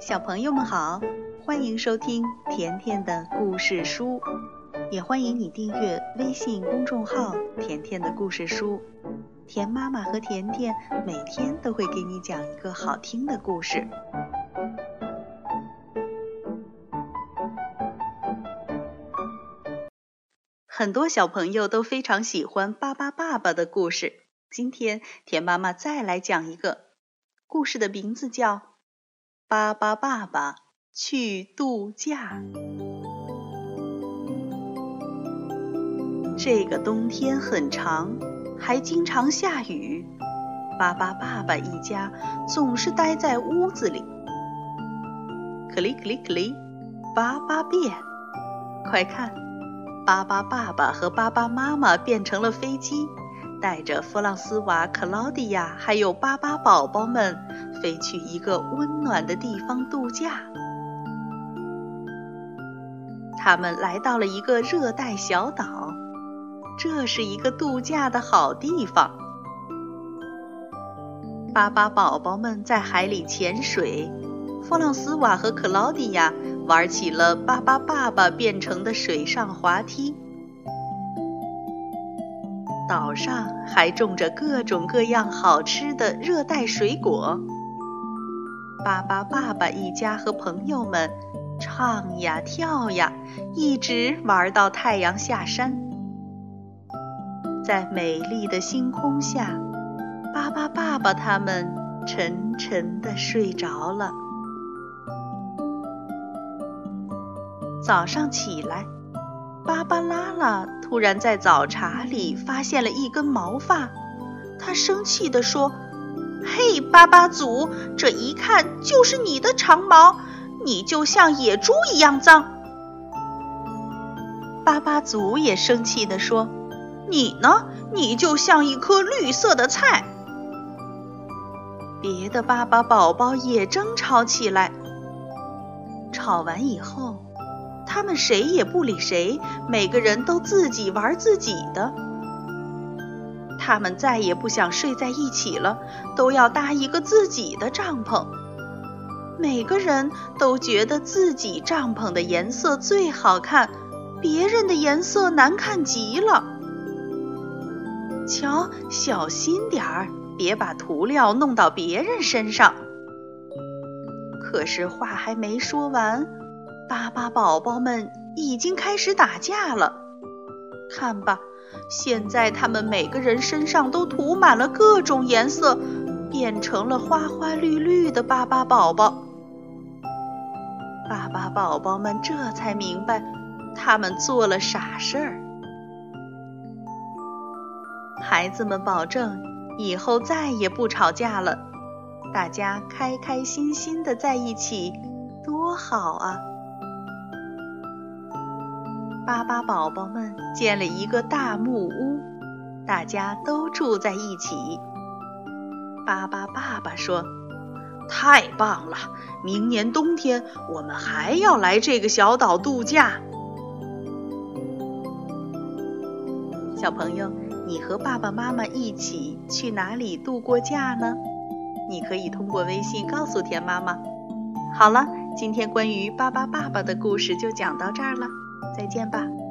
小朋友们好，欢迎收听甜甜的故事书，也欢迎你订阅微信公众号“甜甜的故事书”。甜妈妈和甜甜每天都会给你讲一个好听的故事。很多小朋友都非常喜欢巴巴爸爸的故事，今天甜妈妈再来讲一个故事的名字叫《巴巴爸爸去度假》。这个冬天很长，还经常下雨。巴巴爸爸一家总是待在屋子里。克里克里克里，巴巴变，快看！巴巴爸爸和巴巴妈妈变成了飞机，带着弗朗斯瓦、克劳迪亚还有巴巴宝宝们飞去一个温暖的地方度假。他们来到了一个热带小岛，这是一个度假的好地方。巴巴宝宝们在海里潜水，弗朗斯瓦和克劳迪亚。玩起了巴巴爸爸变成的水上滑梯，岛上还种着各种各样好吃的热带水果。巴巴爸爸一家和朋友们唱呀跳呀，一直玩到太阳下山。在美丽的星空下，巴巴爸爸他们沉沉的睡着了。早上起来，芭芭拉拉突然在早茶里发现了一根毛发，她生气地说：“嘿，巴巴祖，这一看就是你的长毛，你就像野猪一样脏。”巴巴祖也生气地说：“你呢？你就像一颗绿色的菜。”别的巴巴宝宝也争吵起来，吵完以后。他们谁也不理谁，每个人都自己玩自己的。他们再也不想睡在一起了，都要搭一个自己的帐篷。每个人都觉得自己帐篷的颜色最好看，别人的颜色难看极了。瞧，小心点儿，别把涂料弄到别人身上。可是话还没说完。巴巴宝宝们已经开始打架了，看吧，现在他们每个人身上都涂满了各种颜色，变成了花花绿绿的巴巴宝宝。巴巴宝宝们这才明白，他们做了傻事儿。孩子们保证以后再也不吵架了，大家开开心心的在一起，多好啊！巴巴宝宝们建了一个大木屋，大家都住在一起。巴巴爸爸说：“太棒了！明年冬天我们还要来这个小岛度假。”小朋友，你和爸爸妈妈一起去哪里度过假呢？你可以通过微信告诉田妈妈。好了，今天关于巴巴爸爸的故事就讲到这儿了。再见吧。